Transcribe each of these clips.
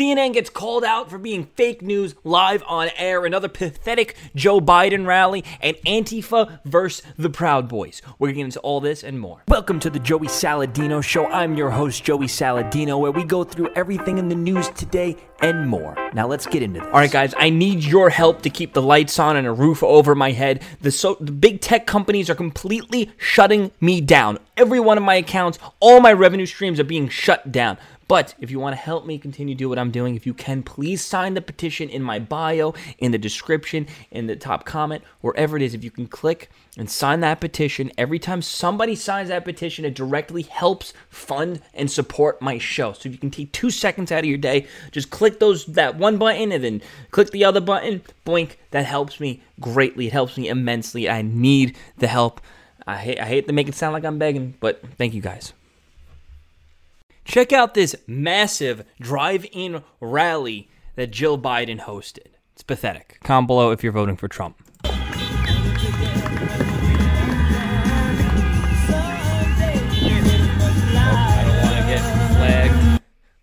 CNN gets called out for being fake news live on air. Another pathetic Joe Biden rally. And Antifa versus the Proud Boys. We're getting into all this and more. Welcome to the Joey Saladino Show. I'm your host, Joey Saladino, where we go through everything in the news today and more. Now let's get into this. All right, guys, I need your help to keep the lights on and a roof over my head. The so the big tech companies are completely shutting me down. Every one of my accounts, all my revenue streams are being shut down. But if you want to help me continue to do what I'm doing, if you can, please sign the petition in my bio, in the description, in the top comment, wherever it is. If you can click and sign that petition, every time somebody signs that petition, it directly helps fund and support my show. So if you can take two seconds out of your day, just click those that one button and then click the other button, boink. That helps me greatly. It helps me immensely. I need the help. I hate, I hate to make it sound like I'm begging, but thank you guys. Check out this massive drive in rally that Jill Biden hosted. It's pathetic. Comment below if you're voting for Trump.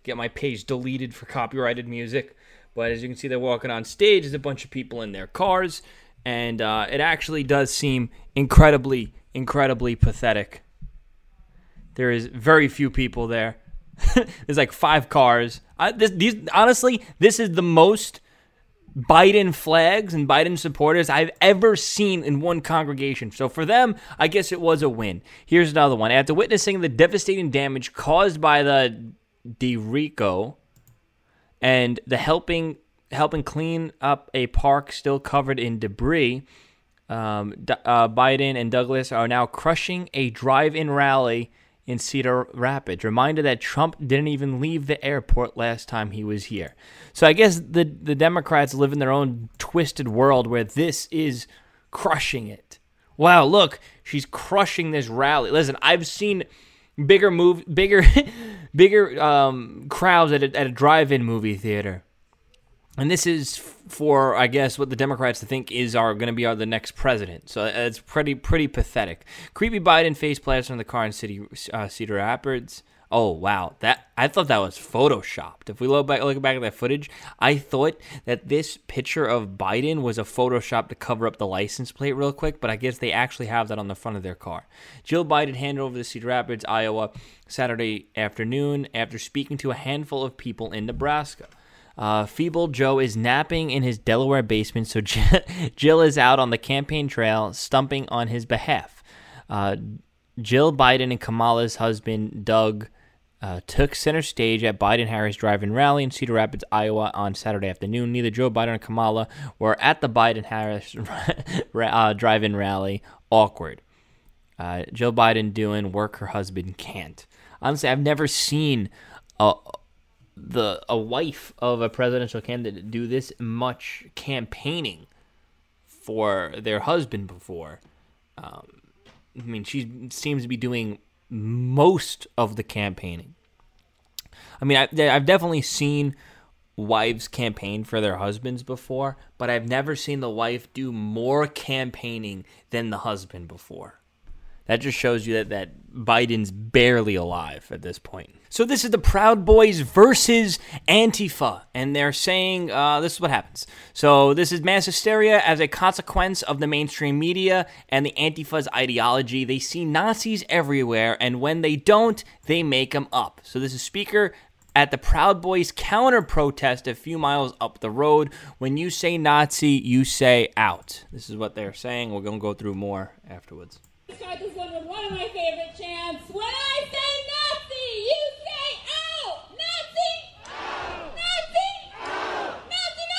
Get my page deleted for copyrighted music. But as you can see, they're walking on stage. There's a bunch of people in their cars, and uh, it actually does seem incredibly, incredibly pathetic. There is very few people there. There's like five cars. I, this, these honestly, this is the most Biden flags and Biden supporters I've ever seen in one congregation. So for them, I guess it was a win. Here's another one. After witnessing the devastating damage caused by the derecho and the helping helping clean up a park still covered in debris, um, uh, Biden and Douglas are now crushing a drive-in rally in Cedar Rapids. Reminder that Trump didn't even leave the airport last time he was here. So I guess the the Democrats live in their own twisted world where this is crushing it. Wow, look, she's crushing this rally. Listen, I've seen bigger move bigger bigger um, crowds at a, at a drive-in movie theater. And this is for, I guess, what the Democrats think is our going to be our the next president. So it's pretty pretty pathetic. Creepy Biden face plants on the car in City uh, Cedar Rapids. Oh wow, that I thought that was photoshopped. If we look back look back at that footage, I thought that this picture of Biden was a Photoshop to cover up the license plate real quick, but I guess they actually have that on the front of their car. Jill Biden handed over to Cedar Rapids, Iowa, Saturday afternoon after speaking to a handful of people in Nebraska. Uh, Feeble Joe is napping in his Delaware basement, so Jill is out on the campaign trail, stumping on his behalf. Uh, Jill Biden and Kamala's husband, Doug, uh, took center stage at Biden Harris Drive In Rally in Cedar Rapids, Iowa on Saturday afternoon. Neither Joe Biden or Kamala were at the Biden Harris uh, Drive In Rally. Awkward. Uh, Joe Biden doing work her husband can't. Honestly, I've never seen a, the a wife of a presidential candidate do this much campaigning for their husband before. Um, I mean, she seems to be doing most of the campaigning. I mean, I, I've definitely seen wives campaign for their husbands before, but I've never seen the wife do more campaigning than the husband before. That just shows you that, that Biden's barely alive at this point. So this is the Proud Boys versus Antifa, and they're saying uh, this is what happens. So this is mass hysteria as a consequence of the mainstream media and the Antifa's ideology. They see Nazis everywhere, and when they don't, they make them up. So this is Speaker at the Proud Boys counter protest a few miles up the road. When you say Nazi, you say out. This is what they're saying. We're to go through more afterwards. Start this one with one of my favorite chants. When I say Nazi, you say out. Nazi. Out. Nazi. Nazi.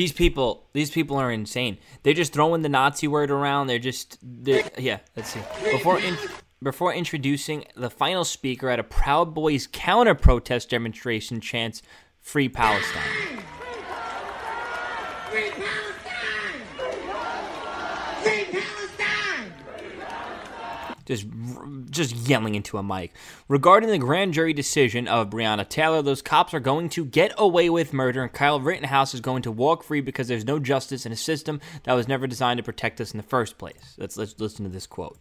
These people, these people are insane. They're just throwing the Nazi word around. They're just, they're, yeah. Let's see. Before in, before introducing the final speaker at a Proud Boys counter protest demonstration, chants "Free Palestine." Free Palestine! Free Palestine! just just yelling into a mic regarding the grand jury decision of Breonna Taylor. Those cops are going to get away with murder, and Kyle Rittenhouse is going to walk free because there's no justice in a system that was never designed to protect us in the first place. Let's let's listen to this quote.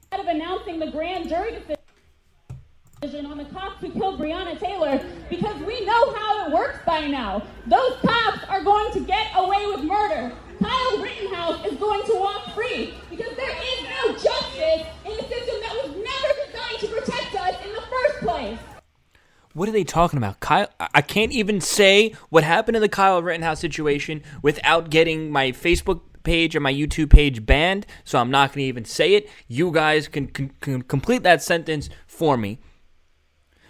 Grand jury decision on the cops who killed Breonna Taylor, because we know how it works by now. Those cops are going to get away with murder. Kyle Rittenhouse is going to walk free because there is no justice in a system that was never designed to protect us in the first place. What are they talking about? Kyle I- can't even say what happened in the Kyle Rittenhouse situation without getting my Facebook page or my YouTube page banned, so I'm not going to even say it. You guys can, can, can complete that sentence for me.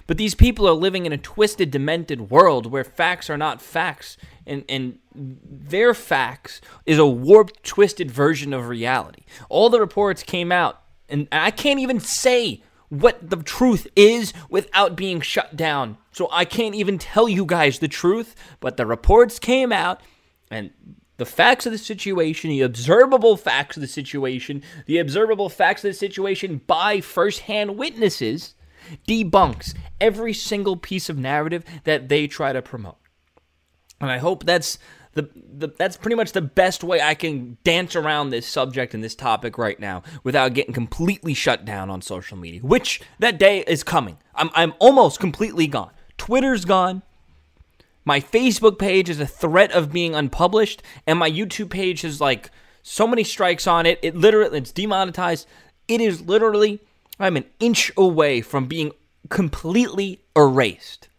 But these people are living in a twisted, demented world where facts are not facts, and, and their facts is a warped, twisted version of reality. All the reports came out, and I can't even say what the truth is without being shut down. So I can't even tell you guys the truth, but the reports came out, and the facts of the situation, the observable facts of the situation, the observable facts of the situation by firsthand witnesses debunks every single piece of narrative that they try to promote. And I hope that's the, the that's pretty much the best way I can dance around this subject and this topic right now without getting completely shut down on social media. Which that day is coming. I'm I'm almost completely gone. Twitter's gone. My Facebook page is a threat of being unpublished, and my YouTube page has like so many strikes on it. It literally it's demonetized. It is literally I'm an inch away from being completely erased.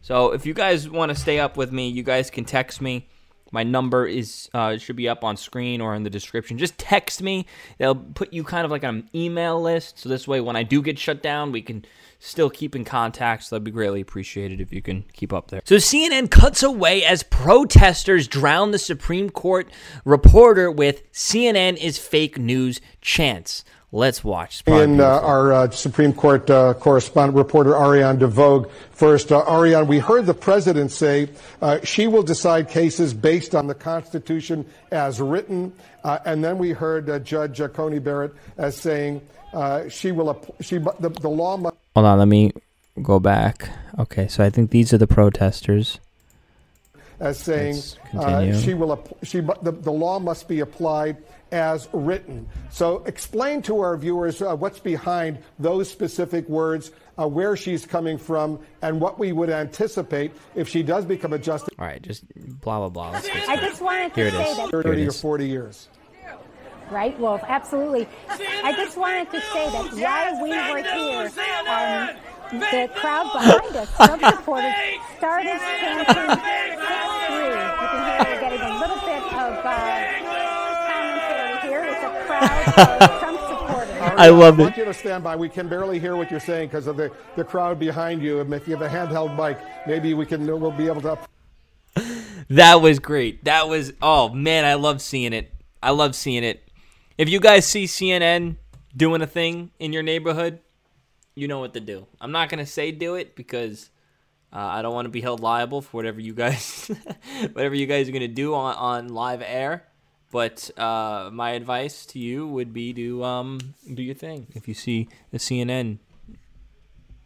So if you guys want to stay up with me, you guys can text me. My number is uh, should be up on screen or in the description. Just text me. They'll put you kind of like on an email list. So this way, when I do get shut down, we can still keep in contact. So that'd be greatly appreciated if you can keep up there. So CNN cuts away as protesters drown the Supreme Court reporter with CNN is fake news chants. Let's watch. And uh, our uh, Supreme Court uh, correspondent, reporter Ariane DeVogue. First, uh, Ariane, we heard the president say uh, she will decide cases based on the Constitution as written, uh, and then we heard uh, Judge uh, Coney Barrett as saying uh, she will. She the, the law must. Hold on, let me go back. Okay, so I think these are the protesters. As saying uh, she will she the, the law must be applied as written. So explain to our viewers uh, what's behind those specific words, uh, where she's coming from, and what we would anticipate if she does become a justice All right, just blah blah blah. Let's I just wanted to it say that, 30 or 40 years. right, Wolf? Absolutely. I just wanted to say that while we were here, um, the crowd behind us, Trump supporters, started chanting "Get through." You can hear we're getting a little bit of uh, commentary here with the crowd Trump supporters. I love I it. want you to stand by. We can barely hear what you're saying because of the, the crowd behind you. And if you have a handheld mic, maybe we can we'll be able to. That was great. That was oh man, I love seeing it. I love seeing it. If you guys see CNN doing a thing in your neighborhood, you know what to do. I'm not gonna say do it because uh, I don't want to be held liable for whatever you guys, whatever you guys are gonna do on on live air. But uh, my advice to you would be to um, do your thing. If you see the CNN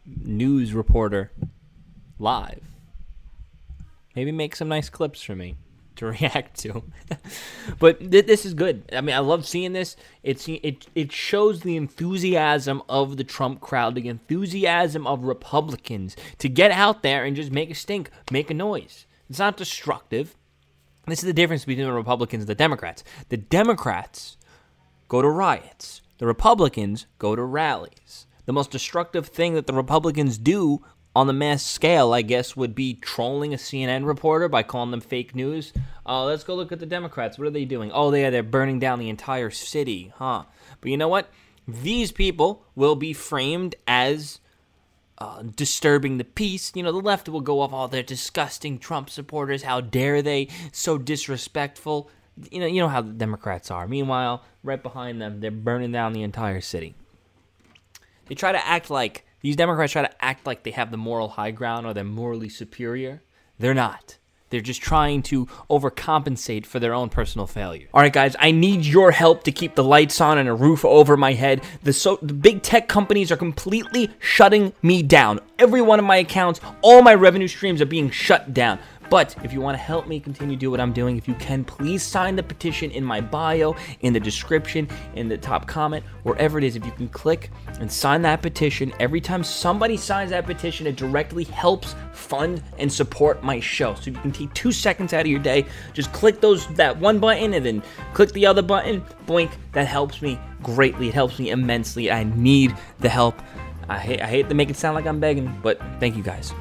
news reporter live, maybe make some nice clips for me to react to. but th- this is good. I mean, I love seeing this. It's it it shows the enthusiasm of the Trump crowd, the enthusiasm of Republicans to get out there and just make a stink, make a noise. It's not destructive. This is the difference between the Republicans and the Democrats. The Democrats go to riots. The Republicans go to rallies. The most destructive thing that the Republicans do on the mass scale, I guess, would be trolling a CNN reporter by calling them fake news. Uh, let's go look at the Democrats. What are they doing? Oh, they are they're burning down the entire city, huh? But you know what? These people will be framed as uh, disturbing the peace. You know, the left will go off all their disgusting Trump supporters. How dare they? So disrespectful. You know, you know how the Democrats are. Meanwhile, right behind them, they're burning down the entire city. They try to act like these Democrats try to act like they have the moral high ground or they're morally superior. They're not. They're just trying to overcompensate for their own personal failure. All right, guys, I need your help to keep the lights on and a roof over my head. The, so, the big tech companies are completely shutting me down. Every one of my accounts, all my revenue streams are being shut down. But if you want to help me continue to do what I'm doing, if you can, please sign the petition in my bio, in the description, in the top comment, wherever it is. If you can click and sign that petition, every time somebody signs that petition, it directly helps fund and support my show. So if you can take two seconds out of your day, just click those that one button and then click the other button. Boink, that helps me greatly. It helps me immensely. I need the help. I hate, I hate to make it sound like I'm begging, but thank you guys.